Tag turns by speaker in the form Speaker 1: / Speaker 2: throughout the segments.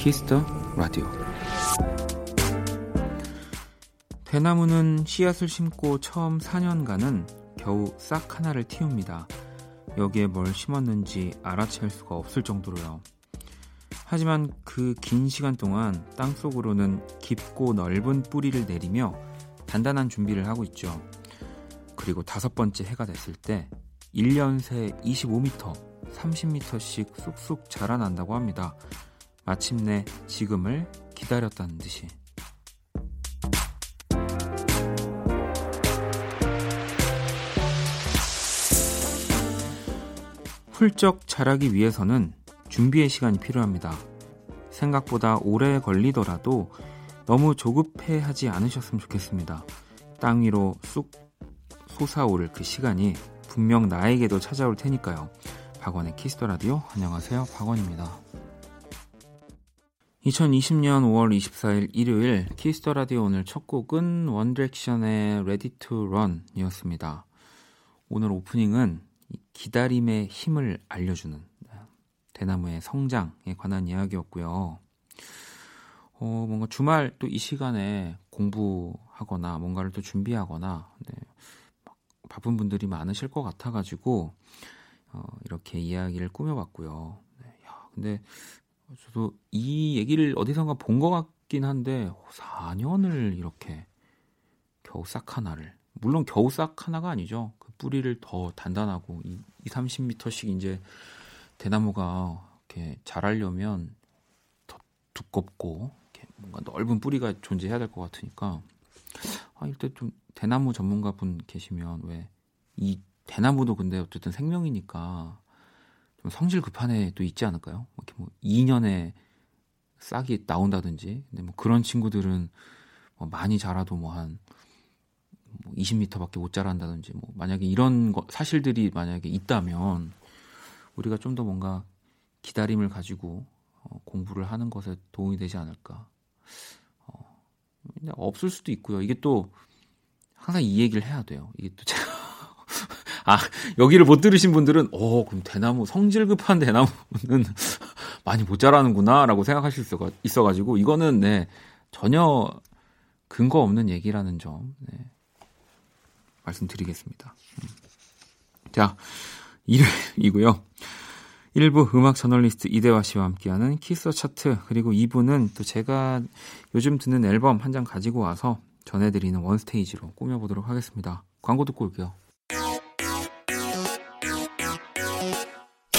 Speaker 1: Kiss the Radio 대나무는 씨앗을 심고 처음 4년간은 겨우 싹 하나를 틔웁니다. 여기에 뭘 심었는지 알아챌 수가 없을 정도로요. 하지만 그 긴 시간 동안 땅 속으로는 깊고 넓은 뿌리를 내리며 단단한 준비를 하고 있죠. 그리고 다섯 번째 해가 됐을 때 1년 새 25m, 30m씩 쑥쑥 자라난다고 합니다. 마침내 지금을 기다렸다는 듯이. 훌쩍 자라기 위해서는 준비의 시간이 필요합니다. 생각보다 오래 걸리더라도 너무 조급해 하지 않으셨으면 좋겠습니다. 땅 위로 쑥 솟아오를 그 시간이 분명 나에게도 찾아올 테니까요. 박원의 Kiss the Radio 안녕하세요. 박원입니다. 2020년 5월 24일 일요일 Kiss the Radio 오늘 첫 곡은 원디렉션의 Ready to Run이었습니다. 오늘 오프닝은 기다림의 힘을 알려주는 대나무의 성장에 관한 이야기였고요. 어, 뭔가 주말 또 이 시간에 공부하거나 뭔가를 또 준비하거나 네, 바쁜 분들이 많으실 것 같아가지고 어, 이렇게 이야기를 꾸며봤고요. 네, 야, 근데 저도 이 얘기를 어디선가 본 것 같긴 한데 4년을 이렇게 겨우 싹 하나를 물론 겨우 싹 하나가 아니죠. 그 뿌리를 더 단단하고 2, 30m씩 이제 대나무가 이렇게 자라려면 더 두껍고 이렇게 뭔가 넓은 뿌리가 존재해야 될 것 같으니까 아 이때 좀 대나무 전문가 분 계시면 왜 이 대나무도 근데 어쨌든 생명이니까 좀 성질 급한 애도 있지 않을까요? 뭐 이렇게 뭐 2년에 싹이 나온다든지. 근데 뭐 그런 친구들은 뭐 많이 자라도 뭐한 뭐 20m밖에 못 자란다든지 뭐 만약에 이런 거, 사실들이 만약에 있다면 우리가 좀 더 뭔가 기다림을 가지고 어, 공부를 하는 것에 도움이 되지 않을까. 어, 없을 수도 있고요. 이게 또 항상 이 얘기를 해야 돼요. 이게 또 제가 아, 여기를 못 들으신 분들은, 어, 그럼 대나무, 성질 급한 대나무는 많이 못 자라는구나, 라고 생각하실 수가 있어가지고, 이거는, 네, 전혀 근거 없는 얘기라는 점, 네, 말씀드리겠습니다. 음. 자, 일요일이고요. 1부 음악 저널리스트 이대화 씨와 함께하는 키스 차트, 그리고 2부는 또 제가 요즘 듣는 앨범 한 장 가지고 와서 전해드리는 원스테이지로 꾸며보도록 하겠습니다. 광고 듣고 올게요.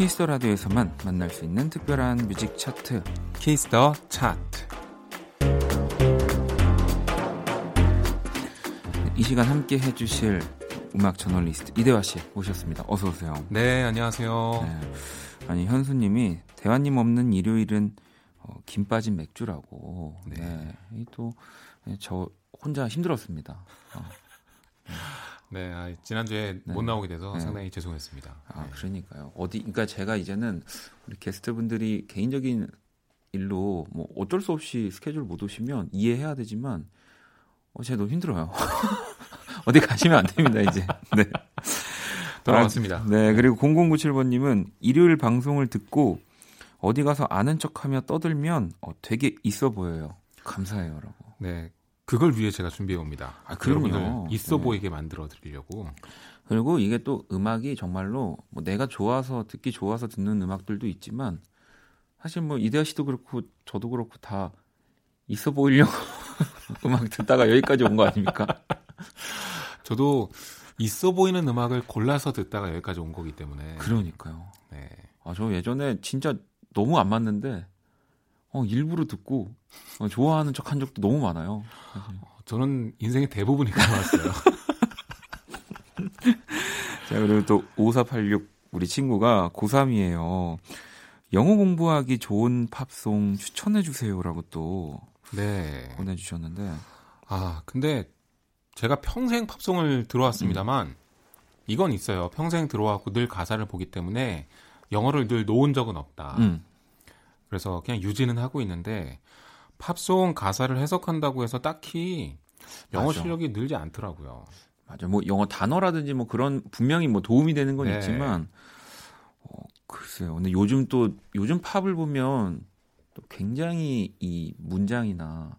Speaker 1: Kiss the Radio에서만 만날 수 있는 특별한 뮤직 차트 Kiss the Chart 이 시간 함께 해주실 음악 저널리스트 이대화 씨 모셨습니다. 어서 오세요.
Speaker 2: 네, 안녕하세요. 네.
Speaker 1: 아니 현수님이 대화님 없는 일요일은 어, 김 빠진 맥주라고. 네. 네. 또 저 혼자 힘들었습니다. 어.
Speaker 2: 네, 아, 지난주에 네. 못 나오게 돼서 네. 상당히 죄송했습니다.
Speaker 1: 아, 네. 그러니까요. 어디, 그러니까 제가 이제는 우리 게스트분들이 개인적인 일로 뭐 어쩔 수 없이 스케줄 못 오시면 이해해야 되지만 어, 제가 너무 힘들어요. 어디 가시면 안 됩니다, 이제. 네.
Speaker 2: 돌아왔습니다. 아,
Speaker 1: 네, 그리고 0097번님은 일요일 방송을 듣고 어디 가서 아는 척하며 떠들면 어, 되게 있어 보여요. 감사해요라고.
Speaker 2: 네, 그걸 위해 제가 준비해 옵니다. 아, 그럼요. 있어 네. 보이게 만들어 드리려고.
Speaker 1: 그리고 이게 또 음악이 정말로 뭐 내가 좋아서 듣기 좋아서 듣는 음악들도 있지만 사실 뭐 이대하 씨도 그렇고 저도 그렇고 다 있어 보이려고 음악 듣다가 여기까지 온 거 아닙니까?
Speaker 2: 저도 있어 보이는 음악을 골라서 듣다가 여기까지 온 거기 때문에.
Speaker 1: 그러니까요. 네. 아, 저 예전에 진짜 너무 안 맞는데 어, 일부러 듣고 어, 좋아하는 척 한 적도 너무 많아요. 사실.
Speaker 2: 어, 저는 인생의 대부분이 그래왔어요
Speaker 1: 자, 그리고 또 5486 우리 친구가 고3이에요. 영어 공부하기 좋은 팝송 추천해 주세요라고 또
Speaker 2: 네.
Speaker 1: 보내 주셨는데
Speaker 2: 아 근데 제가 평생 팝송을 들어왔습니다만 음. 이건 있어요. 평생 들어왔고 늘 가사를 보기 때문에 영어를 늘 놓은 적은 없다. 음. 그래서 그냥 유지는 하고 있는데 팝송 가사를 해석한다고 해서 딱히 영어 맞아. 실력이 늘지 않더라고요.
Speaker 1: 맞아. 뭐 영어 단어라든지 뭐 그런 분명히 뭐 도움이 되는 건 네. 있지만 어, 글쎄요. 근데 요즘 또 요즘 팝을 보면 또 굉장히 이 문장이나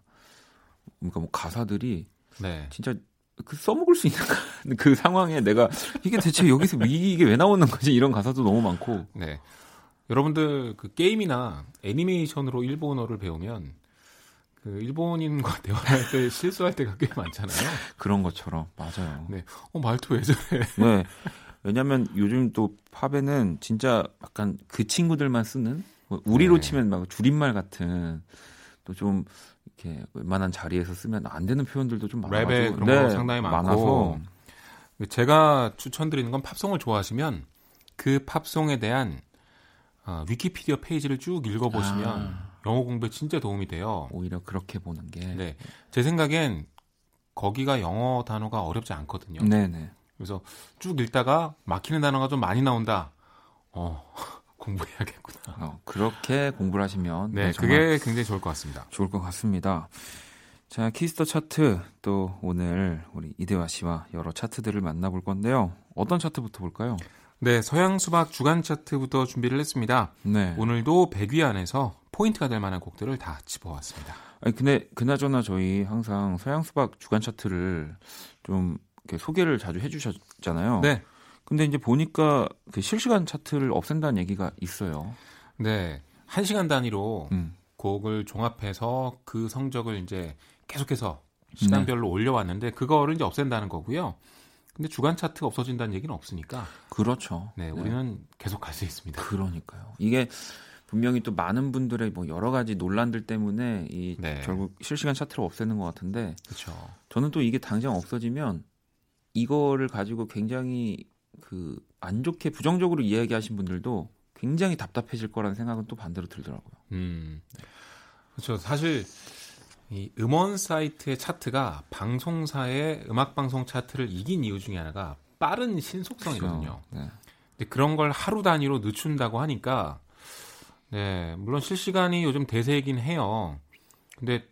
Speaker 1: 그러니까 뭐 가사들이 네. 진짜 그 써먹을 수 있는 그 상황에 내가 이게 대체 여기서 이게 왜 나오는 거지 이런 가사도 너무 많고.
Speaker 2: 네. 여러분들 그 게임이나 애니메이션으로 일본어를 배우면 그 일본인과 대화할 때 실수할 때가 꽤 많잖아요.
Speaker 1: 그런 것처럼 맞아요.
Speaker 2: 네. 어 말투 왜 저래?
Speaker 1: 네. 왜냐면 요즘 또 팝에는 진짜 약간 그 친구들만 쓰는 뭐 우리로 네. 치면 막 줄임말 같은 또 좀 이렇게 웬만한 자리에서 쓰면 안 되는 표현들도 좀 많아서
Speaker 2: 랩에 그런 네, 거 상당히 많고 많아서 제가 추천드리는 건 팝송을 좋아하시면 그 팝송에 대한 어, 위키피디아 페이지를 쭉 읽어보시면 아. 영어 공부에 진짜 도움이 돼요.
Speaker 1: 오히려 그렇게 보는 게.
Speaker 2: 네. 제 생각엔 거기가 영어 단어가 어렵지 않거든요.
Speaker 1: 네네.
Speaker 2: 그래서 쭉 읽다가 막히는 단어가 좀 많이 나온다. 어, 공부해야겠구나.
Speaker 1: 어, 그렇게 공부를 하시면.
Speaker 2: 네, 그게 굉장히 좋을 것 같습니다.
Speaker 1: 좋을 것 같습니다. 자, Kiss the Chart 또 오늘 우리 이대화 씨와 여러 차트들을 만나볼 건데요. 어떤 차트부터 볼까요?
Speaker 2: 네, 서양 수박 주간 차트부터 준비를 했습니다. 네. 오늘도 100위 안에서 포인트가 될 만한 곡들을 다 짚어왔습니다.
Speaker 1: 아니 근데 그나저나 저희 항상 서양 수박 주간 차트를 좀 소개를 자주 해주셨잖아요. 네. 근데 이제 보니까 그 실시간 차트를 없앤다는 얘기가 있어요.
Speaker 2: 네, 한 시간 단위로 음. 곡을 종합해서 그 성적을 이제 계속해서 시간별로 네. 올려왔는데 그거를 이제 없앤다는 거고요. 근데 주간 차트가 없어진다는 얘기는 없으니까.
Speaker 1: 그렇죠.
Speaker 2: 네, 우리는 네. 계속 갈 수 있습니다.
Speaker 1: 그러니까요. 이게 분명히 또 많은 분들의 뭐 여러 가지 논란들 때문에 이 네. 결국 실시간 차트를 없애는 것 같은데.
Speaker 2: 그렇죠.
Speaker 1: 저는 또 이게 당장 없어지면 이거를 가지고 굉장히 그 안 좋게 부정적으로 이야기하신 분들도 굉장히 답답해질 거라는 생각은 또 반대로 들더라고요.
Speaker 2: 음. 그렇죠. 사실 이 음원 사이트의 차트가 방송사의 음악 방송 차트를 이긴 이유 중에 하나가 빠른 신속성이거든요. 그렇죠. 네. 근데 그런 걸 하루 단위로 늦춘다고 하니까 네, 물론 실시간이 요즘 대세이긴 해요. 근데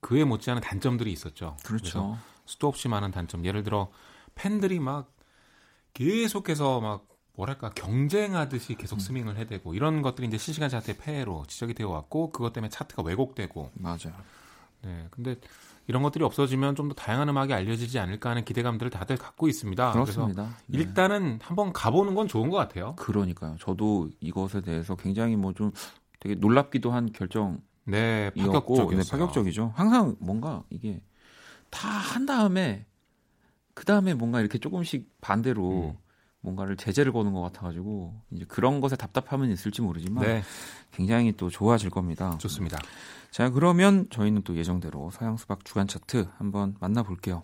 Speaker 2: 그에 못지않은 단점들이 있었죠.
Speaker 1: 그렇죠.
Speaker 2: 수도 없이 많은 단점. 예를 들어 팬들이 막 계속해서 막 뭐랄까 경쟁하듯이 계속 음. 스밍을 해대고 이런 것들이 이제 실시간 차트의 폐해로 지적이 되어 왔고 그것 때문에 차트가 왜곡되고
Speaker 1: 맞아요.
Speaker 2: 네, 근데 이런 것들이 없어지면 좀 더 다양한 음악이 알려지지 않을까 하는 기대감들을 다들 갖고 있습니다.
Speaker 1: 그렇습니다.
Speaker 2: 그래서 네. 일단은 한번 가보는 건 좋은 것 같아요.
Speaker 1: 그러니까요. 저도 이것에 대해서 굉장히 뭐 좀 되게 놀랍기도 한 결정.
Speaker 2: 네, 파격적이었어요. 네,
Speaker 1: 파격적이죠. 항상 뭔가 이게 다 한 다음에 그 다음에 뭔가 이렇게 조금씩 반대로 음. 뭔가를 제재를 거는 것 같아가지고 이제 그런 것에 답답함은 있을지 모르지만 네. 굉장히 또 좋아질 겁니다.
Speaker 2: 좋습니다.
Speaker 1: 자, 그러면 저희는 또 예정대로 서양 수박 주간 차트 한번 만나볼게요.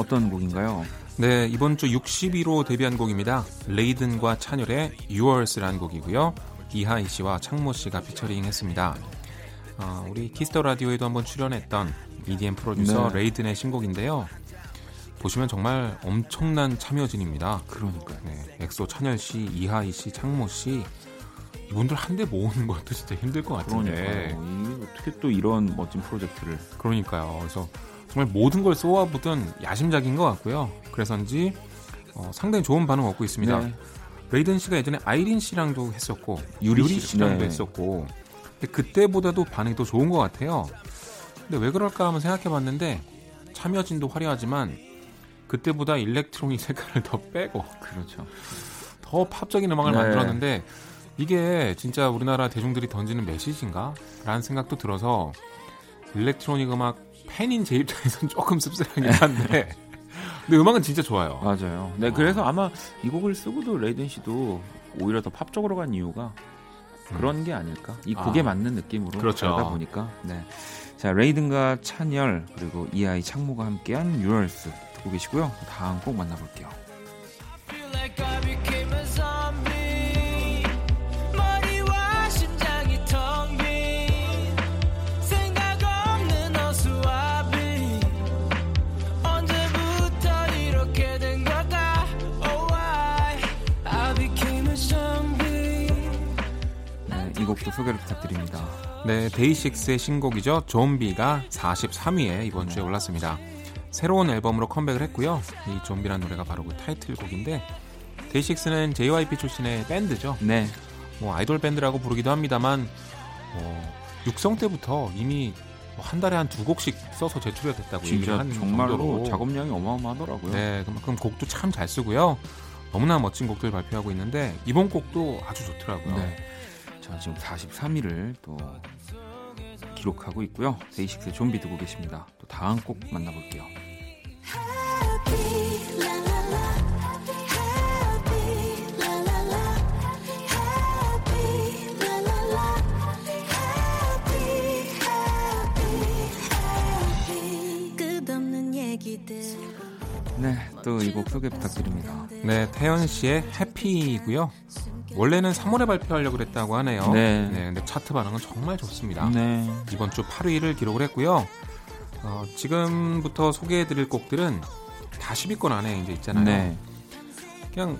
Speaker 1: 어떤 곡인가요?
Speaker 2: 네, 이번 주 60위로 데뷔한 곡입니다. 레이든과 찬열의 Yours라는 곡이고요. 이하이 씨와 창모 씨가 피처링 했습니다. 어, 우리 Kiss the Radio에도 한번 출연했던 EDM 프로듀서 네. 레이든의 신곡인데요. 보시면 정말 엄청난 참여진입니다.
Speaker 1: 그러니까요.
Speaker 2: 네, 엑소 찬열 씨, 이하이 씨, 창모 씨 이분들 한데 모으는 것도 진짜 힘들 것 같은데.
Speaker 1: 그러니까요. 어떻게 또 이런 멋진 프로젝트를.
Speaker 2: 그러니까요. 그래서 정말 모든 걸 쏘아보던 야심작인 것 같고요. 그래서인지 어, 상당히 좋은 반응 을 얻고 있습니다. 네. 레이든 씨가 예전에 아이린 씨랑도 했었고 유리, 유리 씨랑도 네. 했었고 근데 그때보다도 반응이 더 좋은 것 같아요. 근데 왜 그럴까 한번 생각해봤는데 참여진도 화려하지만 그때보다 일렉트로닉 색깔을 더 빼고
Speaker 1: 그렇죠.
Speaker 2: 더 팝적인 음악을 네. 만들었는데 이게 진짜 우리나라 대중들이 던지는 메시지인가? 라는 생각도 들어서 일렉트로닉 음악 팬인 제 입장에서는 조금 씁쓸하긴 한데 근데 음악은 진짜 좋아요.
Speaker 1: 맞아요. 네, 어. 그래서 아마 이 곡을 쓰고도 레이든 씨도 오히려 더 팝적으로 간 이유가 그런 음. 게 아닐까? 이 곡에 아. 맞는 느낌으로 그렇죠. 가다 보니까. 네. 자, 레이든과 찬열 그리고 이하이 창모가 함께한 Yours 듣고 계시고요. 다음 곡 만나볼게요. 곡도 소개를 부탁드립니다.
Speaker 2: 네, 데이식스의 신곡이죠. 좀비가 43위에 이번 주에 올랐습니다. 새로운 앨범으로 컴백을 했고요. 이 좀비란 노래가 바로 그 타이틀곡인데 데이식스는 JYP 출신의 밴드죠. 네. 뭐 아이돌 밴드라고 부르기도 합니다만 어, 육성 때부터 이미 뭐한 달에 한 두 곡씩 써서 제출이 됐다고
Speaker 1: 얘기를 한 정말로 정도로. 작업량이 어마어마하더라고요.
Speaker 2: 네, 그만큼 곡도 참 잘 쓰고요. 너무나 멋진 곡들 발표하고 있는데 이번 곡도 아주 좋더라고요. 네.
Speaker 1: 자, 지금 43위를 또 기록하고 있고요. 데이식스의 좀비 듣고 계십니다. 또 다음 곡 만나볼게요. 네, 또 이 곡 소개 부탁드립니다.
Speaker 2: 네, 태연 씨의 해피이고요. 원래는 3월에 발표하려고 그랬다고 하네요. 네. 네 근데 차트 반응은 정말 좋습니다. 네. 이번 주 8위를 기록을 했고요. 어, 지금부터 소개해드릴 곡들은 다 10위권 안에 이제 있잖아요. 네. 그냥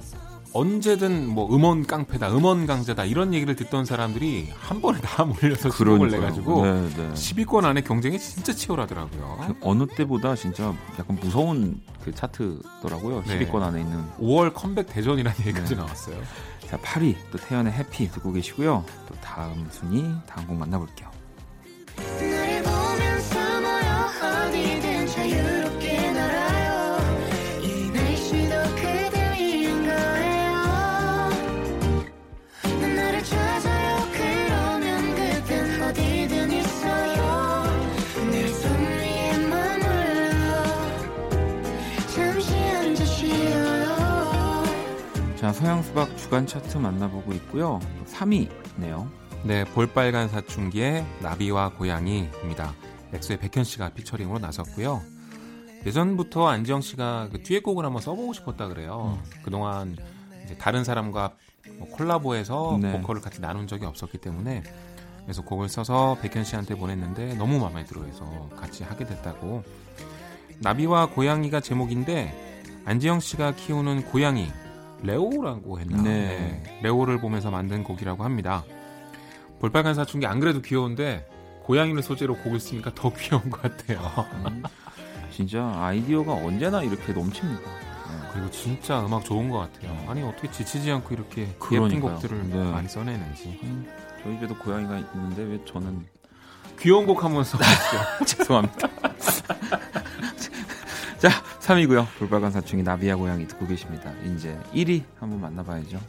Speaker 2: 언제든 뭐 음원 깡패다, 음원 강자다 이런 얘기를 듣던 사람들이 한 번에 다 몰려서 수록을 내가지고 네, 네. 10위권 안에 경쟁이 진짜 치열하더라고요.
Speaker 1: 그 어느 때보다 진짜 약간 무서운 그 차트더라고요. 10위권 안에 있는
Speaker 2: 5월 컴백 대전이라는 얘기까지 네. 나왔어요.
Speaker 1: 자, 8위 또 태연의 해피 듣고 계시고요. 또 다음 순위 다음 곡 만나볼게요. 자, 서양 수박 주간 차트 만나보고 있고요. 3위네요.
Speaker 2: 네, 볼빨간 사춘기의 나비와 고양이입니다. 엑소의 백현 씨가 피처링으로 나섰고요. 예전부터 안지영 씨가 그 듀엣곡을 한번 써보고 싶었다 그래요. 음. 그동안 이제 다른 사람과 뭐 콜라보해서 네. 보컬을 같이 나눈 적이 없었기 때문에 그래서 곡을 써서 백현 씨한테 보냈는데 너무 마음에 들어 해서 같이 하게 됐다고. 나비와 고양이가 제목인데 안지영 씨가 키우는 고양이 레오라고 했나? 네. 네. 레오를 보면서 만든 곡이라고 합니다. 볼빨간 사춘기 안 그래도 귀여운데 고양이를 소재로 곡을 쓰니까 더 귀여운 것 같아요. 음,
Speaker 1: 진짜 아이디어가 언제나 이렇게 넘칩니다.
Speaker 2: 네. 그리고 진짜 음악 좋은 것 같아요. 아니 어떻게 지치지 않고 이렇게 그러니까요. 예쁜 곡들을 네. 많이 써내는지. 음,
Speaker 1: 저희 집에도 고양이가 있는데 왜 저는
Speaker 2: 귀여운 곡 한번 써보시죠.
Speaker 1: 죄송합니다. 자, 3위고요. 불빨간 사춘기 나비야 고양이 듣고 계십니다. 이제 1위 한번 만나봐야죠.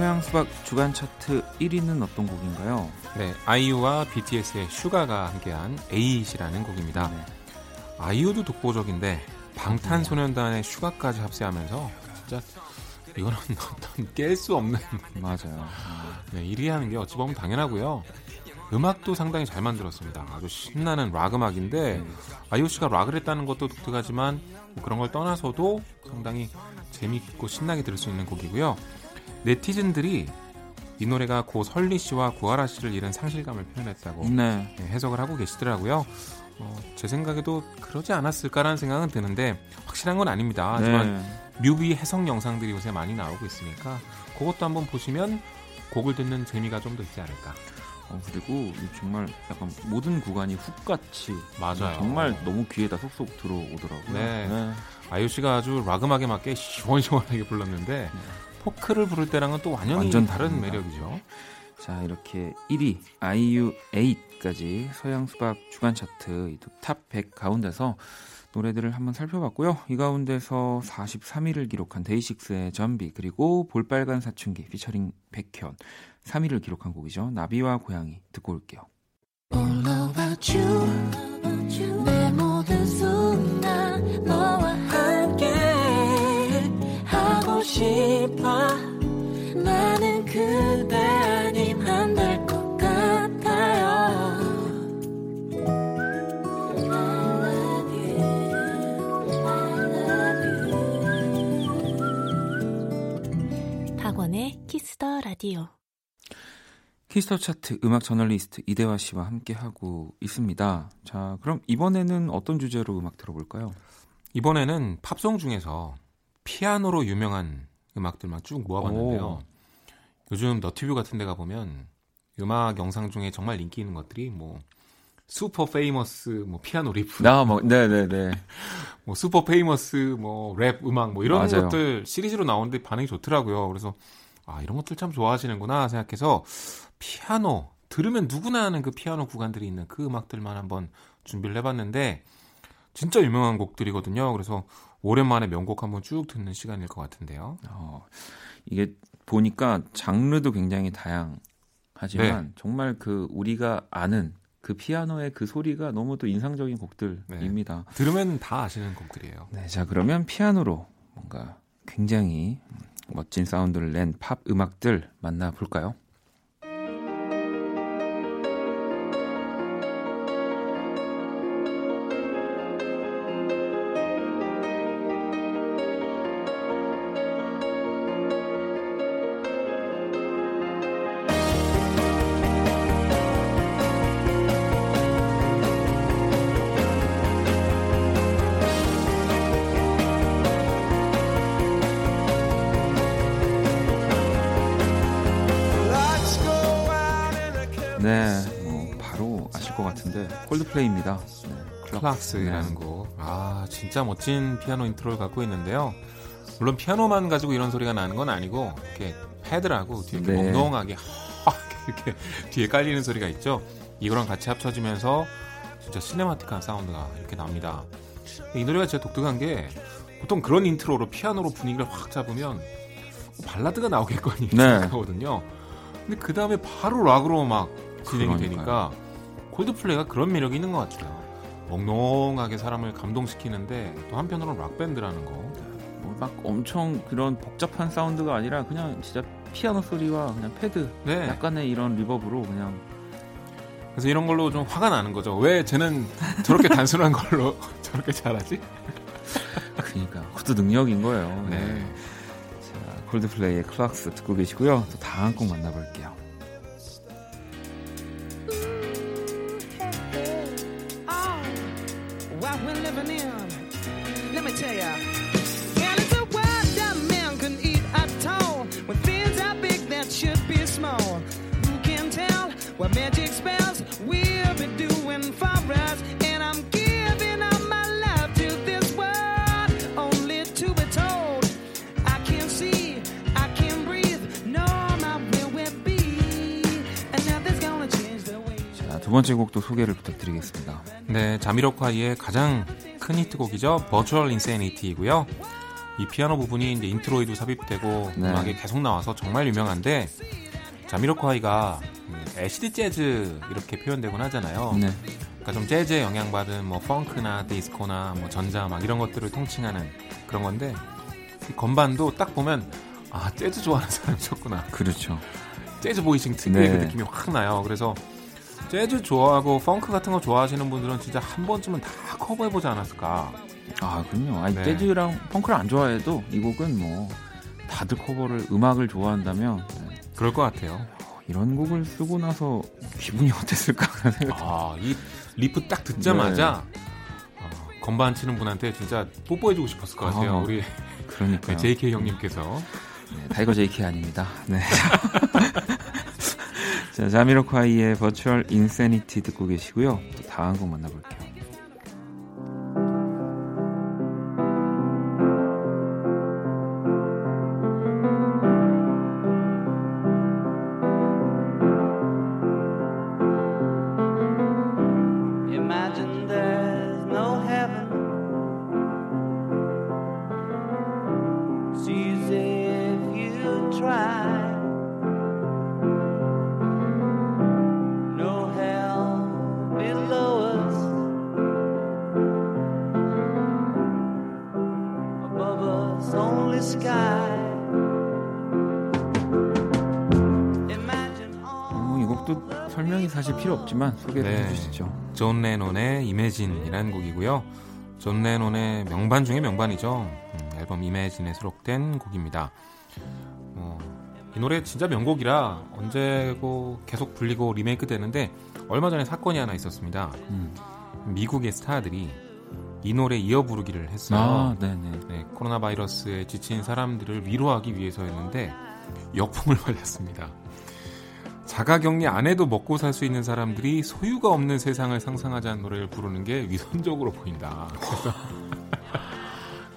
Speaker 1: 서양 수박 주간 차트 1위는 어떤 곡인가요?
Speaker 2: 네, 아이유와 BTS의 슈가가 함께한 eight이라는 곡입니다. 네. 아이유도 독보적인데 방탄소년단의 슈가까지 합세하면서 진짜 이거는 어떤 깰 수 없는
Speaker 1: 맞아요.
Speaker 2: 네, 1위 하는 게 어찌 보면 당연하고요. 음악도 상당히 잘 만들었습니다. 아주 신나는 락 음악인데 네. 아이유 씨가 락을 했다는 것도 독특하지만 뭐 그런 걸 떠나서도 상당히 재밌고 신나게 들을 수 있는 곡이고요. 네티즌들이 이 노래가 고 설리 씨와 구하라 씨를 잃은 상실감을 표현했다고 네. 네, 해석을 하고 계시더라고요. 어, 제 생각에도 그러지 않았을까라는 생각은 드는데 확실한 건 아닙니다. 하지만 네. 뮤비 해석 영상들이 요새 많이 나오고 있으니까 그것도 한번 보시면 곡을 듣는 재미가 좀 더 있지 않을까.
Speaker 1: 어, 그리고 정말 약간 모든 구간이 훅같이
Speaker 2: 맞아요.
Speaker 1: 정말 너무 귀에다 쏙쏙 들어오더라고요.
Speaker 2: 네. 네. 아이유 씨가 아주 락 음악에 맞게 시원시원하게 불렀는데 네. 포크를 부를 때랑은 또 완전히 완전 다른 매력이죠.
Speaker 1: 자 이렇게 1위 아이유 8까지 서양 수박 주간 차트 top 100 가운데서 노래들을 한번 살펴봤고요. 이 가운데서 43위를 기록한 데이식스의 좀비 그리고 볼빨간 사춘기 피처링 백현 3위를 기록한 곡이죠. 나비와 고양이 듣고 올게요. All Kiss the Radio Kiss the 차트 음악 저널리스트 이대화 씨와 함께 하고 있습니다. 자, 그럼 이번에는 어떤 주제로 음악 들어볼까요?
Speaker 2: 이번에는 팝송 중에서 피아노로 유명한 음악들만 쭉 모아봤는데요. 오. 요즘 너튜브 같은 데 가보면 음악 영상 중에 정말 인기 있는 것들이 뭐 super famous 뭐 피아노 리프
Speaker 1: 아, 뭐 네네네
Speaker 2: 뭐 super famous 뭐 랩 음악 뭐 이런 맞아요. 것들 시리즈로 나오는데 반응이 좋더라고요. 그래서 아 이런 것들 참 좋아하시는구나 생각해서 피아노 들으면 누구나 아는 그 피아노 구간들이 있는 그 음악들만 한번 준비를 해봤는데 진짜 유명한 곡들이거든요. 그래서 오랜만에 명곡 한번 쭉 듣는 시간일 것 같은데요. 어,
Speaker 1: 이게 보니까 장르도 굉장히 다양하지만 네. 정말 그 우리가 아는 그 피아노의 그 소리가 너무도 인상적인 곡들입니다.
Speaker 2: 네. 들으면 다 아시는 곡들이에요.
Speaker 1: 네, 자 그러면 피아노로 뭔가 굉장히 멋진 사운드를 낸 팝 음악들 만나볼까요?
Speaker 2: 네, Clocks라는 네. 곡. 아, 진짜 멋진 피아노 intro를 갖고 있는데요. 물론 피아노만 가지고 이런 소리가 나는 건 아니고 이렇게 패드라고 뒤에 이렇게 네. 몽롱하게 이렇게 뒤에 깔리는 소리가 있죠. 이거랑 같이 합쳐지면서 진짜 cinematic한 사운드가 이렇게 납니다. 이 노래가 진짜 독특한 게 보통 그런 intro로 피아노로 분위기를 확 잡으면 발라드가 나오겠거니 네. 생각하거든요. 근데 그 다음에 바로 락으로 막 진행이 그러니까요. 되니까 콜드플레이가 그런 매력이 있는 것 같아요. 몽롱하게 사람을 감동시키는데 또 한편으로는 락밴드라는 거.
Speaker 1: 뭐 막 엄청 그런 복잡한 사운드가 아니라 그냥 진짜 피아노 소리와 그냥 패드 네. 약간의 이런 reverb로 그냥
Speaker 2: 그래서 이런 걸로 좀 화가 나는 거죠. 왜 쟤는 저렇게 단순한 걸로 저렇게 잘하지?
Speaker 1: 그러니까 그것도 능력인 거예요. 네. 네. 자, 콜드플레이의 Clocks 듣고 계시고요. 또 다음 곡 만나볼게요. 번째 곡도 소개를 부탁드리겠습니다.
Speaker 2: 네, 자미로콰이의 가장 큰 히트곡이죠. Virtual Insanity이고요. 이 피아노 부분이 이제 intro에도 삽입되고 네. 음악에 계속 나와서 정말 유명한데 자미로콰이가 acid 재즈 이렇게 표현되곤 하잖아요. 네. 그러니까 좀 재즈에 영향받은 뭐 펑크나 디스코나 뭐 전자 막 이런 것들을 통칭하는 그런 건데 이 건반도 딱 보면 아 재즈 좋아하는 사람이셨구나.
Speaker 1: 그렇죠.
Speaker 2: 재즈 voicing 특유의 네. 그 느낌이 확 나요. 그래서 재즈 좋아하고 펑크 같은 거 좋아하시는 분들은 진짜 한 번쯤은 다 커버해보지 않았을까.
Speaker 1: 아, 그럼요. 아니, 네. 재즈랑 펑크를 안 좋아해도 이 곡은 뭐 다들 커버를 음악을 좋아한다면 네.
Speaker 2: 그럴 것 같아요.
Speaker 1: 이런 곡을 쓰고 나서 기분이 어땠을까 생각.
Speaker 2: 아, 이 리프 딱 듣자마자 네. 아, 건반 치는 분한테 진짜 뽀뽀해주고 싶었을 것 같아요. 아, 우리 그러니까 JK 형님께서.
Speaker 1: 네, 타이거 JK 아닙니다. 네. 자, 자미로콰이의 Virtual Insanity 듣고 계시고요. 또 다음 곡 만나볼게요. 없지만 소개를 네. 해주시죠.
Speaker 2: 존 레논의 Imagine이라는 곡이고요. 존 레논의 명반 중의 명반이죠. 음, 앨범 Imagine에 수록된 곡입니다. 어, 이 노래 진짜 명곡이라 언제고 계속 불리고 리메이크 되는데 얼마 전에 사건이 하나 있었습니다. 음. 미국의 스타들이 이 노래 이어 부르기를 했어요. 아, 네, 코로나 바이러스에 지친 사람들을 위로하기 위해서였는데 역풍을 맞았습니다. 자가격리 안 해도 먹고 살 수 있는 사람들이 소유가 없는 세상을 상상하자는 노래를 부르는 게 위선적으로 보인다. 그래서,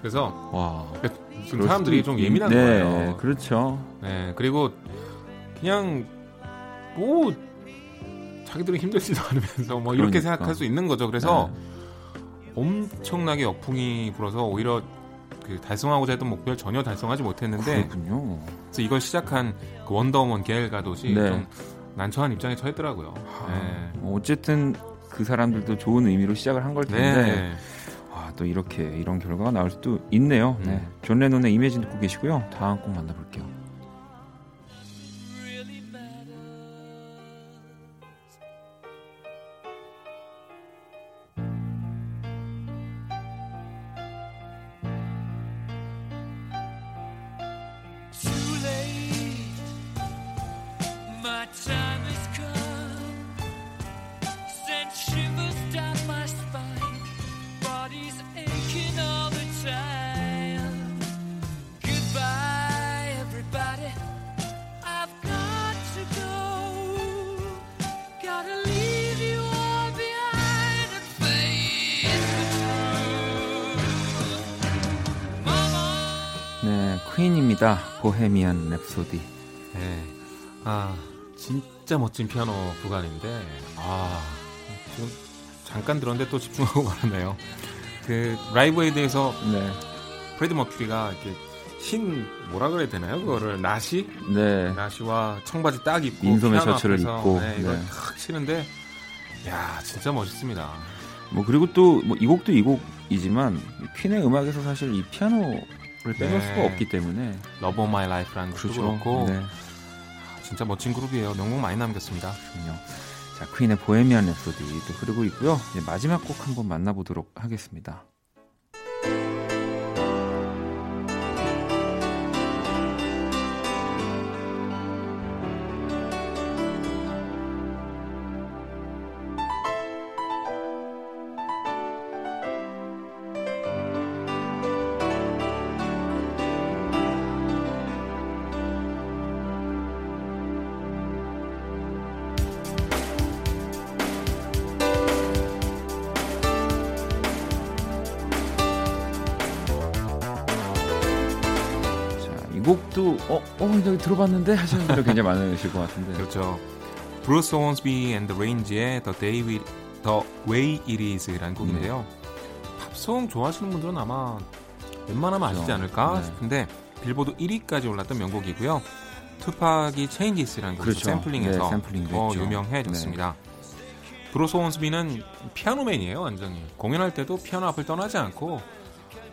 Speaker 2: 그래서 와, 지금 사람들이 좀 예민한 네, 거예요.
Speaker 1: 그렇죠.
Speaker 2: 네, 그리고 그냥 뭐 자기들은 힘들지도 않으면서 뭐 이렇게 그러니까. 생각할 수 있는 거죠. 그래서 네. 엄청나게 역풍이 불어서 오히려 그 달성하고자 했던 목표를 전혀 달성하지 못했는데
Speaker 1: 그렇군요.
Speaker 2: 그래서 이걸 시작한 그 원더우먼 갤 가돗이 네. 좀 난처한 입장에 처했더라고요. 아,
Speaker 1: 네. 뭐 어쨌든 그 사람들도 좋은 의미로 시작을 한 걸 텐데 네. 와, 또 이렇게 이런 결과가 나올 수도 있네요. 음. 네. 존 레논의 이미지 듣고 계시고요. 다음 곡 만나볼게요. Bohemian Rhapsody. 네.
Speaker 2: 아, 진짜 멋진 피아노 구간인데, 아, 지금 잠깐 들었는데 또 집중하고 말았네요. 그, 라이브 에이드에서, 네. 프레디 머큐리가 이렇게 흰, 뭐라 그래야 되나요? 그거를, 나시? 네. 나시와 청바지 딱 입고,
Speaker 1: 민소매 셔츠를 입고,
Speaker 2: 네, 이걸 네. 탁 치는데, 야 진짜 멋있습니다.
Speaker 1: 뭐, 그리고 또, 뭐, 이 곡도 이 곡이지만, 퀸의 음악에서 사실 이 피아노 를 빼놓을 네. 수가 없기 때문에
Speaker 2: Love of My Life라는 그렇죠. 그렇고 네. 진짜 멋진 그룹이에요. 명곡 많이 남겼습니다.
Speaker 1: 그럼요. 자, 퀸의 Bohemian Rhapsody 또 흐르고 있고요. 마지막 곡 한번 만나보도록 하겠습니다. 들어봤는데 하시는 분들 굉장히 많으실 것 같은데.
Speaker 2: 그렇죠. 브루스 혼스비 앤 더 레인지의 The Day We, The Way It Is라는 곡인데요. 네. 팝송 좋아하시는 분들은 아마 웬만하면 그렇죠. 아시지 않을까 네. 싶은데 빌보드 1위까지 올랐던 명곡이고요. 투팍이 Changes라는 곡을 그렇죠. 샘플링해서 네, 더 유명해졌습니다. 네. 브루스 혼스비는 피아노맨이에요, 완전히. 공연할 때도 피아노 앞을 떠나지 않고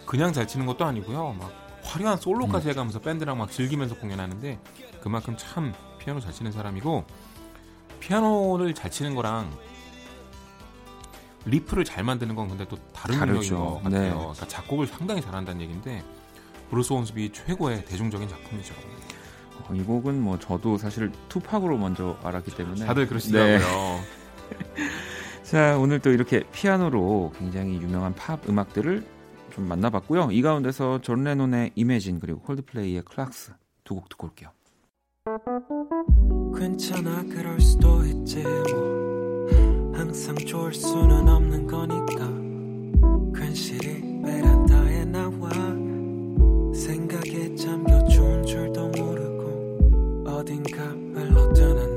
Speaker 2: 그냥 잘 치는 것도 아니고요. 막 화려한 솔로까지 음. 해가면서 밴드랑 막 즐기면서 공연하는데 그만큼 참 피아노 잘 치는 사람이고 피아노를 잘 치는 거랑 riff를 잘 만드는 건 근데 또 다른 능력인 것 같아요. 네. 그러니까 작곡을 상당히 잘한다는 얘기인데 브루스 혼스비 최고의 대중적인 작품이죠.
Speaker 1: 어, 이 곡은 뭐 저도 사실 투팍으로 먼저 알았기 때문에
Speaker 2: 다들 그러시더라고요.
Speaker 1: 네. 자 오늘 또 이렇게 피아노로 굉장히 유명한 팝 음악들을 좀 만나봤고요. 이 가운데서 존 레논의 Imagine 그리고 콜드플레이의 Clocks 두 곡 듣고 올게요.
Speaker 3: 괜찮아 그럴 수도 있지 뭐 항상 좋을 수는 없는 거니까 괜시리 베란다에 나와 생각에 잠겨 좋은 줄도 모르고 어딘가 흘러드는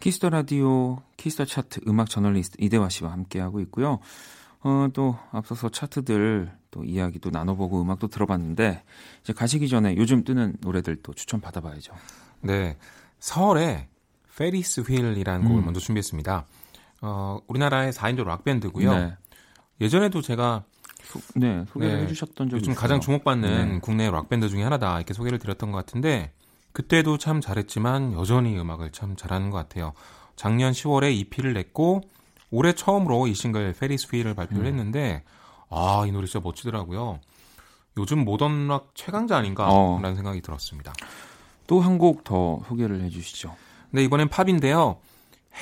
Speaker 3: 키스 더 라디오
Speaker 1: 키스 더 차트 음악 저널리스트 이대화 씨와 함께하고 있고요. 어, 또 앞서서 차트들 또 이야기도 나눠보고 음악도 들어봤는데 이제 가시기 전에 요즘 뜨는 노래들 또 추천 받아봐야죠.
Speaker 2: 네, 설의 Ferris Wheel이라는 곡을
Speaker 1: 음.
Speaker 2: 먼저 준비했습니다. 어, 우리나라의 4인조 락 밴드고요.
Speaker 1: 네,
Speaker 2: 예전에도 제가
Speaker 1: 소, 네 소개를
Speaker 2: 네,
Speaker 1: 해주셨던 적이
Speaker 2: 요즘
Speaker 1: 있어요.
Speaker 2: 가장 주목받는
Speaker 1: 네.
Speaker 2: 국내 락 밴드 중에 하나다 이렇게 소개를 드렸던 것 같은데 그때도 참 잘했지만 여전히 음악을 참 잘하는 것 같아요. 작년 10월에 EP를 냈고 올해 처음으로 이 싱글 Ferris Wheel을 발표를
Speaker 1: 음.
Speaker 2: 했는데 아 이 노래 진짜 멋지더라고요. 요즘 모던 락 최강자
Speaker 1: 어.
Speaker 2: 아닌가라는 생각이 들었습니다.
Speaker 1: 또 한 곡 더 소개를 해주시죠.
Speaker 2: 네, 이번엔 팝인데요.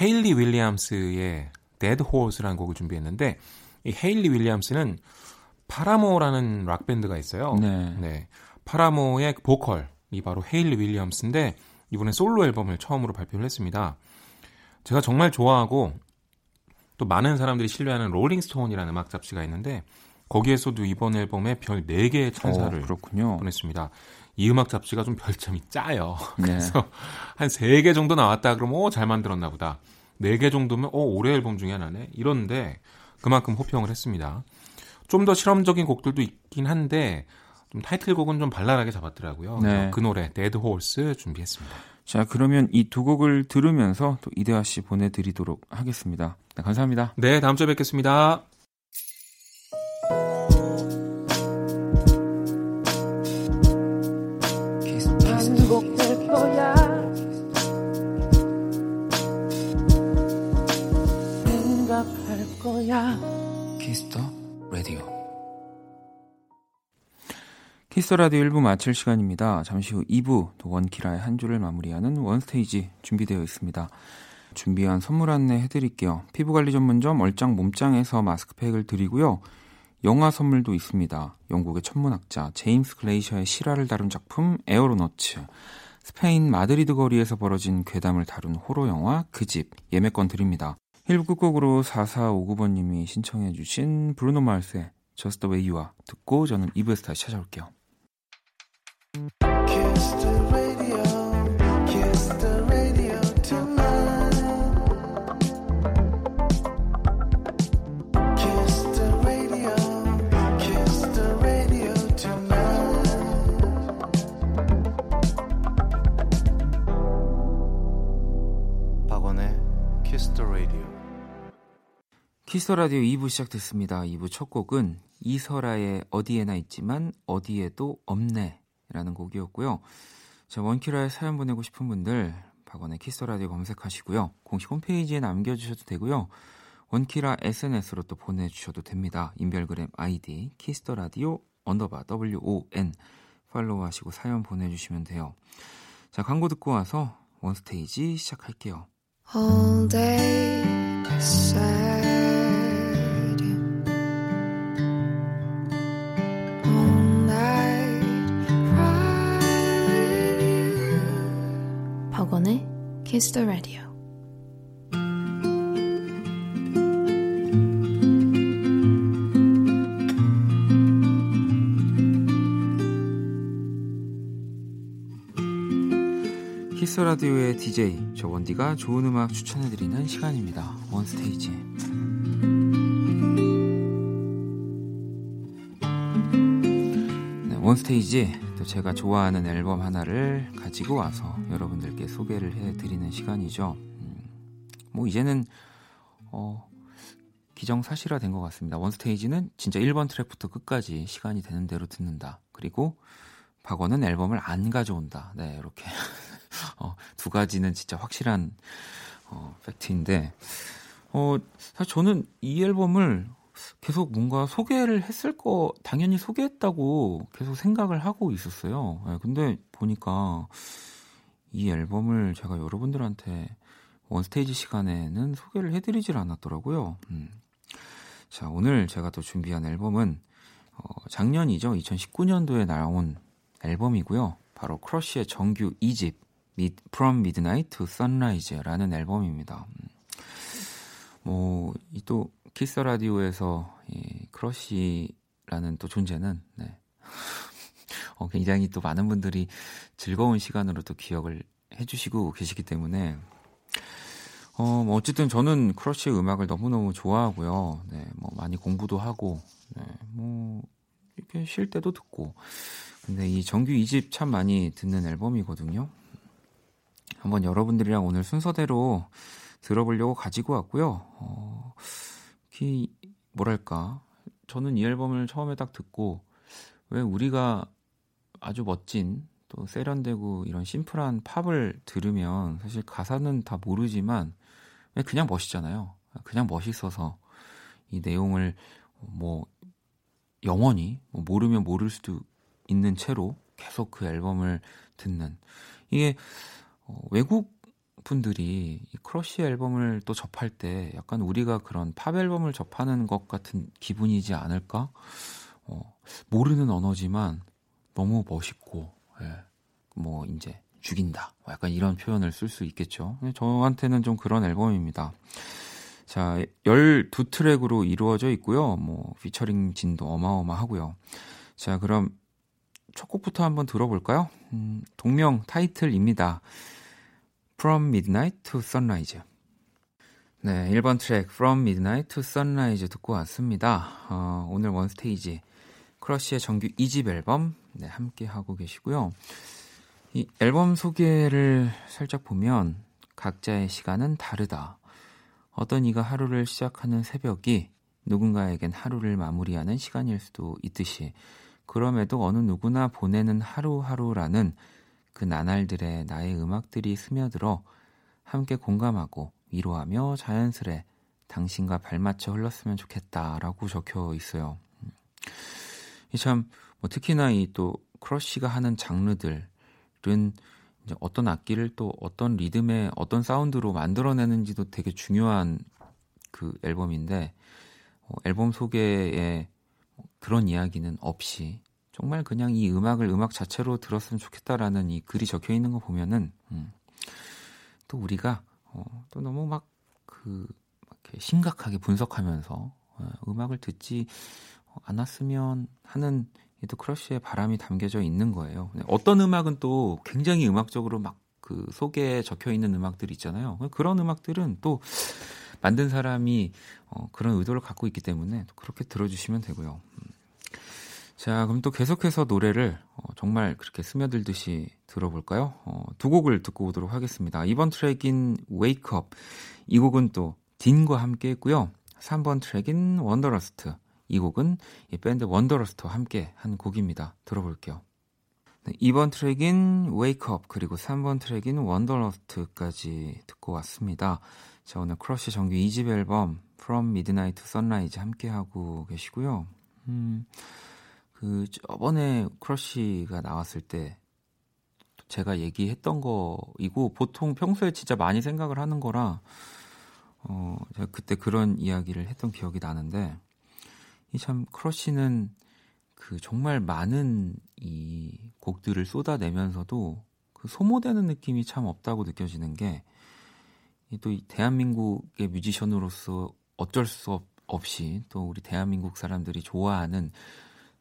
Speaker 2: 헤일리 윌리엄스의 Dead Horse라는 곡을 준비했는데 이 헤일리 윌리엄스는 파라모라는 락 밴드가 있어요.
Speaker 1: 네.
Speaker 2: 파라모의 보컬 이 바로 헤일리 윌리엄스인데 이번에 솔로 앨범을 처음으로 발표를 했습니다. 제가 정말 좋아하고 또 많은 사람들이 신뢰하는 롤링스톤이라는 음악 잡지가 있는데 거기에서도 이번 앨범에 별 4개의 찬사를
Speaker 1: 어.
Speaker 2: 보냈습니다. 이 음악 잡지가 좀 별점이 짜요.
Speaker 1: 네.
Speaker 2: 그래서 한 3개 정도 나왔다 그러면 어, 잘 만들었나 보다. 4개 정도면 어, 올해 앨범 중에 하나네. 이런데 그만큼 호평을 했습니다. 좀 더 실험적인 곡들도 있긴 한데 좀 타이틀곡은 좀 발랄하게 잡았더라고요.
Speaker 1: 네.
Speaker 2: 그 노래 Dead Horse 준비했습니다.
Speaker 1: 자, 그러면 이 두 곡을 들으면서 또 이대화 씨 보내드리도록 하겠습니다. 네, 감사합니다.
Speaker 2: 네, 다음 주에 뵙겠습니다.
Speaker 4: 거야
Speaker 1: 키스 더 라디오 1부 마칠 시간입니다. 잠시 후 2부 또 원키라의 한 주를 마무리하는 원스테이지 준비되어 있습니다. 준비한 선물 안내 해드릴게요. 피부관리 전문점 얼짱 몸짱에서 마스크팩을 드리고요. 영화 선물도 있습니다. 영국의 천문학자 제임스 글레이셔의 실화를 다룬 작품 Aeronauts, 스페인 마드리드 거리에서 벌어진 괴담을 다룬 호러 영화 그 집 예매권 드립니다. 1부 끝곡으로 4459번님이 신청해 주신 브루노 마르스의 Just the Way You Are 듣고 저는 2부에서 다시 찾아올게요. 키스 라디오 2부 시작됐습니다. 2부 첫 곡은 이설아의 어디에나 있지만 어디에도 없네 라는 곡이었고요. 자, 원키라에 사연 보내고 싶은 분들 박원의 키스 라디오 검색하시고요. 공식 홈페이지에 남겨주셔도 되고요. 원키라 SNS로 또 보내주셔도 됩니다. 인별그램 아이디 키스 더 라디오 언더바 WON 팔로우하시고 사연 보내주시면 돼요. 자, 광고 듣고 와서 원스테이지 시작할게요.
Speaker 5: all day Kiss the
Speaker 1: 키스 라디오의 DJ 저 원디가 좋은 음악 추천해 드리는 시간입니다. 원스테이지. 네, 원스테이지 또 제가 좋아하는 앨범 하나를 가지고 와서 여러분들께 소개를 해드리는 시간이죠. 음, 뭐 이제는 어, 기정사실화 된 것 같습니다. 원스테이지는 진짜 1번 트랙부터 끝까지 시간이 되는 대로 듣는다. 그리고 박원은 앨범을 안 가져온다. 네, 이렇게 어, 두 가지는 진짜 확실한 어, 팩트인데 어, 사실 저는 이 앨범을 계속 뭔가 소개를 했을 거 당연히 소개했다고 계속 생각을 하고 있었어요. 네, 근데 보니까 이 앨범을 제가 여러분들한테 원스테이지 시간에는 소개를 해드리질 않았더라고요. 음. 자, 오늘 제가 또 준비한 앨범은 어, 작년이죠. 2019년도에 나온 앨범이고요. 바로 크러쉬의 정규 2집 From Midnight to Sunrise라는 앨범입니다. 음. 뭐, 이 또 키스 라디오에서 이 크러쉬라는 또 존재는 네. 어, 굉장히 또 많은 분들이 즐거운 시간으로 또 기억을 해주시고 계시기 때문에 어, 뭐 어쨌든 저는 크러쉬의 음악을 너무너무 좋아하고요. 네, 뭐 많이 공부도 하고, 네, 뭐 이렇게 쉴 때도 듣고. 근데 이 정규 2집 참 많이 듣는 앨범이거든요. 한번 여러분들이랑 오늘 순서대로 들어보려고 가지고 왔고요. 어, 이 뭐랄까 저는 이 앨범을 처음에 딱 듣고 왜 우리가 아주 멋진 또 세련되고 이런 심플한 팝을 들으면 사실 가사는 다 모르지만 그냥 멋있잖아요. 그냥 멋있어서 이 내용을 뭐 영원히 뭐 모르면 모를 수도 있는 채로 계속 그 앨범을 듣는 이게 어, 외국 분들이 이 크러쉬 앨범을 또 접할 때 약간 우리가 그런 팝 앨범을 접하는 것 같은 기분이지 않을까? 어, 모르는 언어지만 너무 멋있고, 예, 뭐 이제 죽인다. 뭐 약간 이런 표현을 쓸 수 있겠죠. 저한테는 좀 그런 앨범입니다. 자, 12트랙으로 이루어져 있고요. 뭐 피처링 진도 어마어마하고요. 자, 그럼 첫 곡부터 한번 들어볼까요? 음, 동명 타이틀입니다. From Midnight to Sunrise. 네, 1번 트랙 From Midnight to Sunrise 듣고 왔습니다. 어, 오늘 원스테이지 크러쉬의 정규 2집 앨범 네, 함께 하고 계시고요. 이 앨범 소개를 살짝 보면 각자의 시간은 다르다. 어떤 이가 하루를 시작하는 새벽이 누군가에겐 하루를 마무리하는 시간일 수도 있듯이 그럼에도 어느 누구나 보내는 하루하루라는 그 나날들의 나의 음악들이 스며들어 함께 공감하고 위로하며 자연스레 당신과 발맞춰 흘렀으면 좋겠다라고 적혀 있어요. 참, 뭐 특히나 이 또 크러쉬가 하는 장르들은 이제 어떤 악기를 또 어떤 리듬의 어떤 사운드로 만들어내는지도 되게 중요한 그 앨범인데 어, 앨범 소개에 그런 이야기는 없이 정말 그냥 이 음악을 음악 자체로 들었으면 좋겠다라는 이 글이 적혀 있는 거 보면은 음, 또 우리가 어, 또 너무 막그 심각하게 분석하면서 어, 음악을 듣지 않았으면 하는 또 크러쉬의 바람이 담겨져 있는 거예요. 어떤 음악은 또 굉장히 음악적으로 막 그 속에 적혀 있는 음악들 있잖아요. 그런 음악들은 또 만든 사람이 어, 그런 의도를 갖고 있기 때문에 또 그렇게 들어주시면 되고요. 음. 자, 그럼 또 계속해서 노래를 어, 정말 그렇게 스며들듯이 들어볼까요? 어, 두 곡을 듣고 오도록 하겠습니다. 이번 트랙인 Wake Up. 이 곡은 또 딘과 함께 했고요. 3번 트랙인 Wonderlust. 이 곡은 이 밴드 Wonderlust와 함께 한 곡입니다. 들어볼게요. 네, 2번 트랙인 Wake Up 그리고 3번 트랙인 Wonderlust까지 듣고 왔습니다. 자, 오늘 크러쉬 정규 2집 앨범 From Midnight to Sunrise 함께 하고 계시고요. 음, 그 저번에 크러쉬가 나왔을 때 제가 얘기했던 거이고 보통 평소에 진짜 많이 생각을 하는 거라 어 제가 그때 그런 이야기를 했던 기억이 나는데 이 참 크러쉬는 그 정말 많은 이 곡들을 쏟아내면서도 그 소모되는 느낌이 참 없다고 느껴지는 게 또 대한민국의 뮤지션으로서 어쩔 수 없이 또 우리 대한민국 사람들이 좋아하는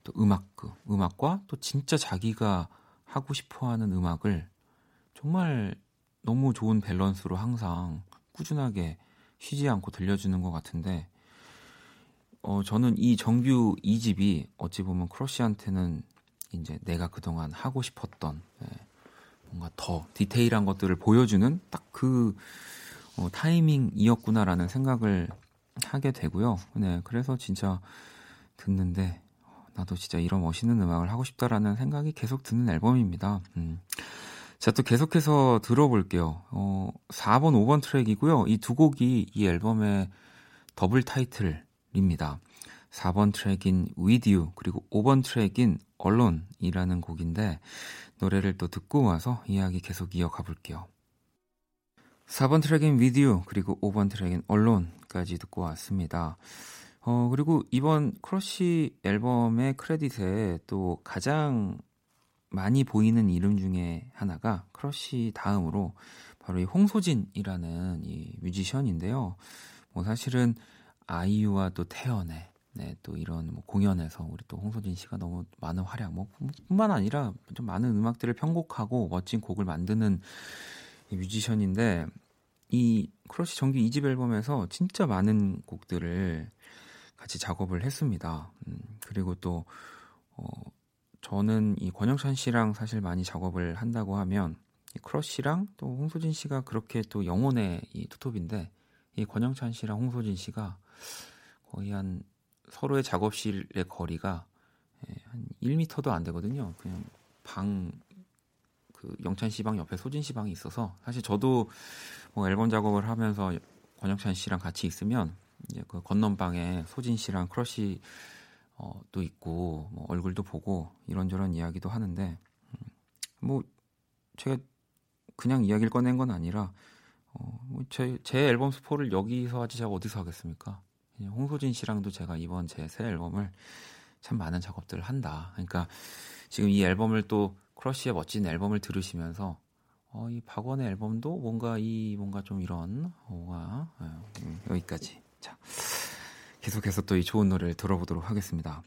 Speaker 1: 또 음악 그 음악과 또 진짜 자기가 하고 싶어하는 음악을 정말 너무 좋은 밸런스로 항상 꾸준하게 쉬지 않고 들려주는 것 같은데 어, 저는 이 정규 2집이 어찌 보면 크러쉬한테는 이제 내가 그동안 하고 싶었던 네, 뭔가 더 디테일한 것들을 보여주는 딱그 어, 타이밍이었구나라는 생각을 하게 되고요. 네, 그래서 진짜 듣는데 어, 나도 진짜 이런 멋있는 음악을 하고 싶다라는 생각이 계속 드는 앨범입니다. 음. 자, 또 계속해서 들어볼게요. 어, 4번, 5번 트랙이고요. 이 두 곡이 이 앨범의 더블 타이틀 입니다. 4번 트랙인 With You 그리고 5번 트랙인 Alone이라는 곡인데 노래를 또 듣고 와서 이야기 계속 이어가 볼게요. 4번 트랙인 With You 그리고 5번 트랙인 Alone까지 듣고 왔습니다. 어, 그리고 이번 크러쉬 앨범의 크레딧에 또 가장 많이 보이는 이름 중에 하나가 크러쉬 다음으로 바로 이 홍소진이라는 이 뮤지션인데요. 뭐 사실은 아이유와 또 태연의 네, 또 이런 뭐 공연에서 우리 또 홍소진 씨가 너무 많은 활약, 뭐 뿐만 아니라 좀 많은 음악들을 편곡하고 멋진 곡을 만드는 이 뮤지션인데 이 크러쉬 정규 2집 앨범에서 진짜 많은 곡들을 같이 작업을 했습니다. 음, 그리고 또 어, 저는 이 권영찬 씨랑 사실 많이 작업을 한다고 하면 이 크러쉬랑 또 홍소진 씨가 그렇게 또 영혼의 이 투톱인데 이 권영찬 씨랑 홍소진 씨가 거의 한 서로의 작업실의 거리가 예, 한 1m도 안 되거든요. 그냥 방, 그 영찬 씨 방 옆에 소진 씨 방이 있어서 사실 저도 뭐 앨범 작업을 하면서 권영찬 씨랑 같이 있으면 이제 그 건넌방에 소진 씨랑 크러쉬 어, 또 있고 뭐 얼굴도 보고 이런저런 이야기도 하는데 음, 뭐 제가 그냥 이야기를 꺼낸 건 아니라 어, 뭐 제, 제 앨범 스포를 여기서 하지 제가 어디서 하겠습니까? 홍소진 씨랑도 제가 이번 제 새 앨범을 참 많은 작업들을 한다. 그러니까 지금 이 앨범을 또 크러쉬의 멋진 앨범을 들으시면서 어, 이 박원의 앨범도 뭔가 이 뭔가 좀 이런 뭔가 어, 음, 여기까지. 자 계속해서 또 이 좋은 노래를 들어보도록 하겠습니다.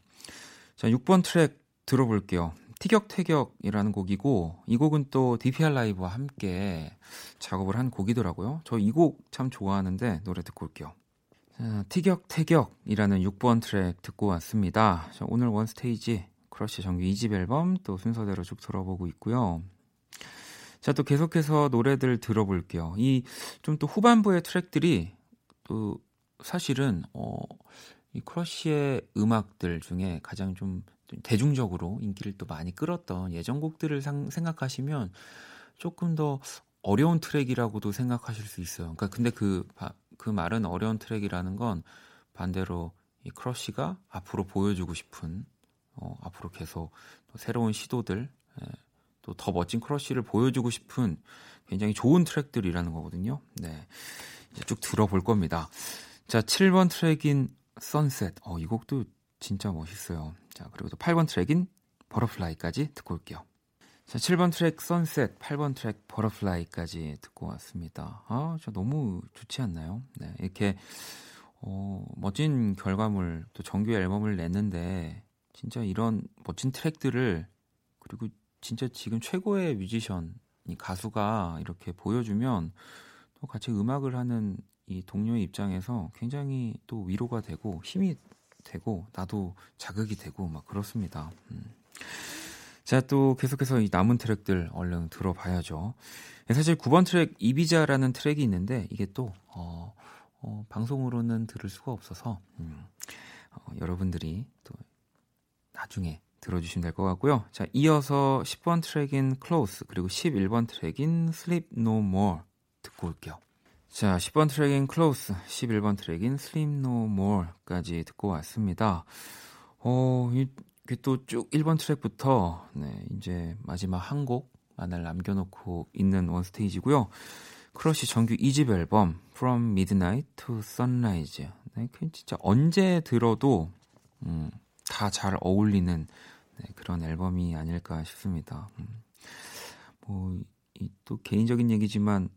Speaker 1: 자 6번 트랙 들어볼게요. 티격태격이라는 곡이고 이 곡은 또 DPR LIVE와 함께 작업을 한 곡이더라고요. 저 이 곡 참 좋아하는데 노래 듣고 올게요. 자, 티격태격이라는 6번 트랙 듣고 왔습니다. 자, 오늘 원스테이지 크러쉬 정규 2집 앨범 또 순서대로 쭉 들어보고 있고요. 자, 또 계속해서 노래들 들어볼게요. 이 좀 또 후반부의 트랙들이 또 사실은 어, 이 크러쉬의 음악들 중에 가장 좀 대중적으로 인기를 또 많이 끌었던 예전 곡들을 상, 생각하시면 조금 더 어려운 트랙이라고도 생각하실 수 있어요. 그러니까 근데 그, 그 말은 어려운 트랙이라는 건 반대로 이 크러쉬가 앞으로 보여주고 싶은 어, 앞으로 계속 또 새로운 시도들 예, 또 더 멋진 크러쉬를 보여주고 싶은 굉장히 좋은 트랙들이라는 거거든요. 네. 이제 쭉 들어볼 겁니다. 자, 7번 트랙인 Sunset. 어, 이 곡도 진짜 멋있어요. 자, 그리고 또 8번 트랙인 Butterfly까지 듣고 올게요. 자, 7번 트랙 Sunset, 8번 트랙 Butterfly까지 듣고 왔습니다. 아, 저 너무 좋지 않나요? 네, 이렇게 어, 멋진 결과물 또 정규 앨범을 냈는데 진짜 이런 멋진 트랙들을 그리고 진짜 지금 최고의 뮤지션 이 가수가 이렇게 보여주면 또 같이 음악을 하는 이 동료의 입장에서 굉장히 또 위로가 되고 힘이 되고 나도 자극이 되고 막 그렇습니다. 음. 자, 또 계속해서 이 남은 트랙들 얼른 들어봐야죠. 사실 9번 트랙 이비자라는 트랙이 있는데 이게 또 어, 어, 방송으로는 들을 수가 없어서 음, 어, 여러분들이 또 나중에 들어주시면 될 것 같고요. 자, 이어서 10번 트랙인 Cloth 그리고 11번 트랙인 Sleep No More 듣고 올게요. 자, 10번 트랙인 Cloth, 11번 트랙인 Sleep No More까지 듣고 왔습니다. 어, 이게 또 쭉 1번 트랙부터 네, 이제 마지막 한 곡만을 남겨놓고 있는 원스테이지고요. 크러쉬 정규 2집 앨범 From Midnight to Sunrise. 네, 그 진짜 언제 들어도 음, 다 잘 어울리는 네, 그런 앨범이 아닐까 싶습니다. 음, 뭐또 개인적인 얘기지만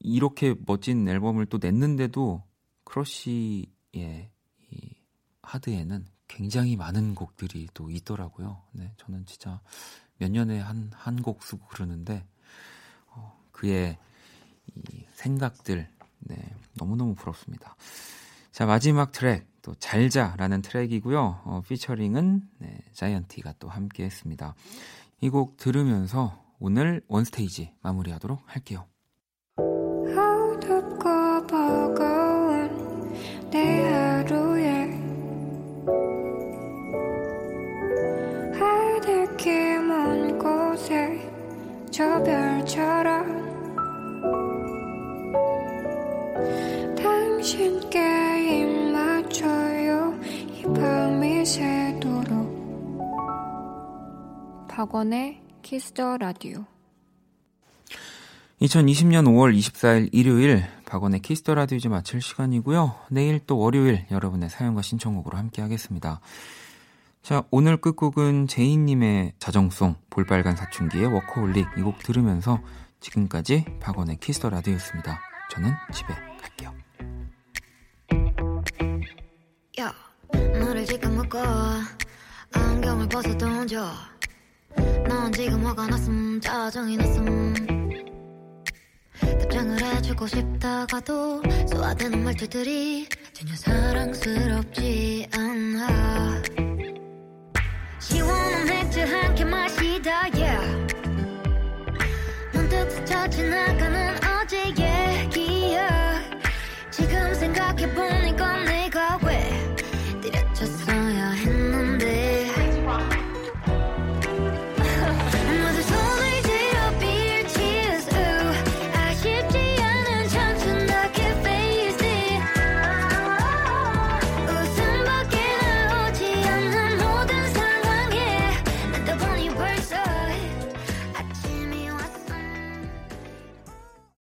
Speaker 1: 이렇게 멋진 앨범을 또 냈는데도 크러쉬의 이 하드에는 굉장히 많은 곡들이 또 있더라고요. 네, 저는 진짜 몇 년에 한 한 곡 쓰고 그러는데 어, 그의 이 생각들 네, 너무너무 부럽습니다. 자, 마지막 트랙 또 잘자라는 트랙이고요. 어, 피처링은 네, 자이언티가 또 함께 했습니다. 이 곡 들으면서 오늘 원스테이지 마무리하도록 할게요.
Speaker 5: 저 별처럼 당신께 입 맞춰요 이 밤이 새도록 박원의 Kiss the Radio
Speaker 1: 2020년 5월 24일 일요일 박원의 Kiss the Radio 이제 마칠 시간이고요. 내일 또 월요일 여러분의 사연과 신청곡으로 함께 하겠습니다. 자, 오늘 끝곡은 제이님의 자정송 볼빨간 사춘기의 워커홀릭 이 곡 들으면서 지금까지 박원의 Kiss the Radio였습니다. 저는 집에 갈게요.
Speaker 6: 야, 너를 지금 먹고 안경을 벗어 던져. 넌 지금 화가 났음, 짜증이 났음. 답장을 해주고 싶다가도 소화되는 말투들이 전혀 사랑스럽지 않아. 시원한 맥주 한캔 마시다, yeah. 문득 스쳐 지나가는 어제 얘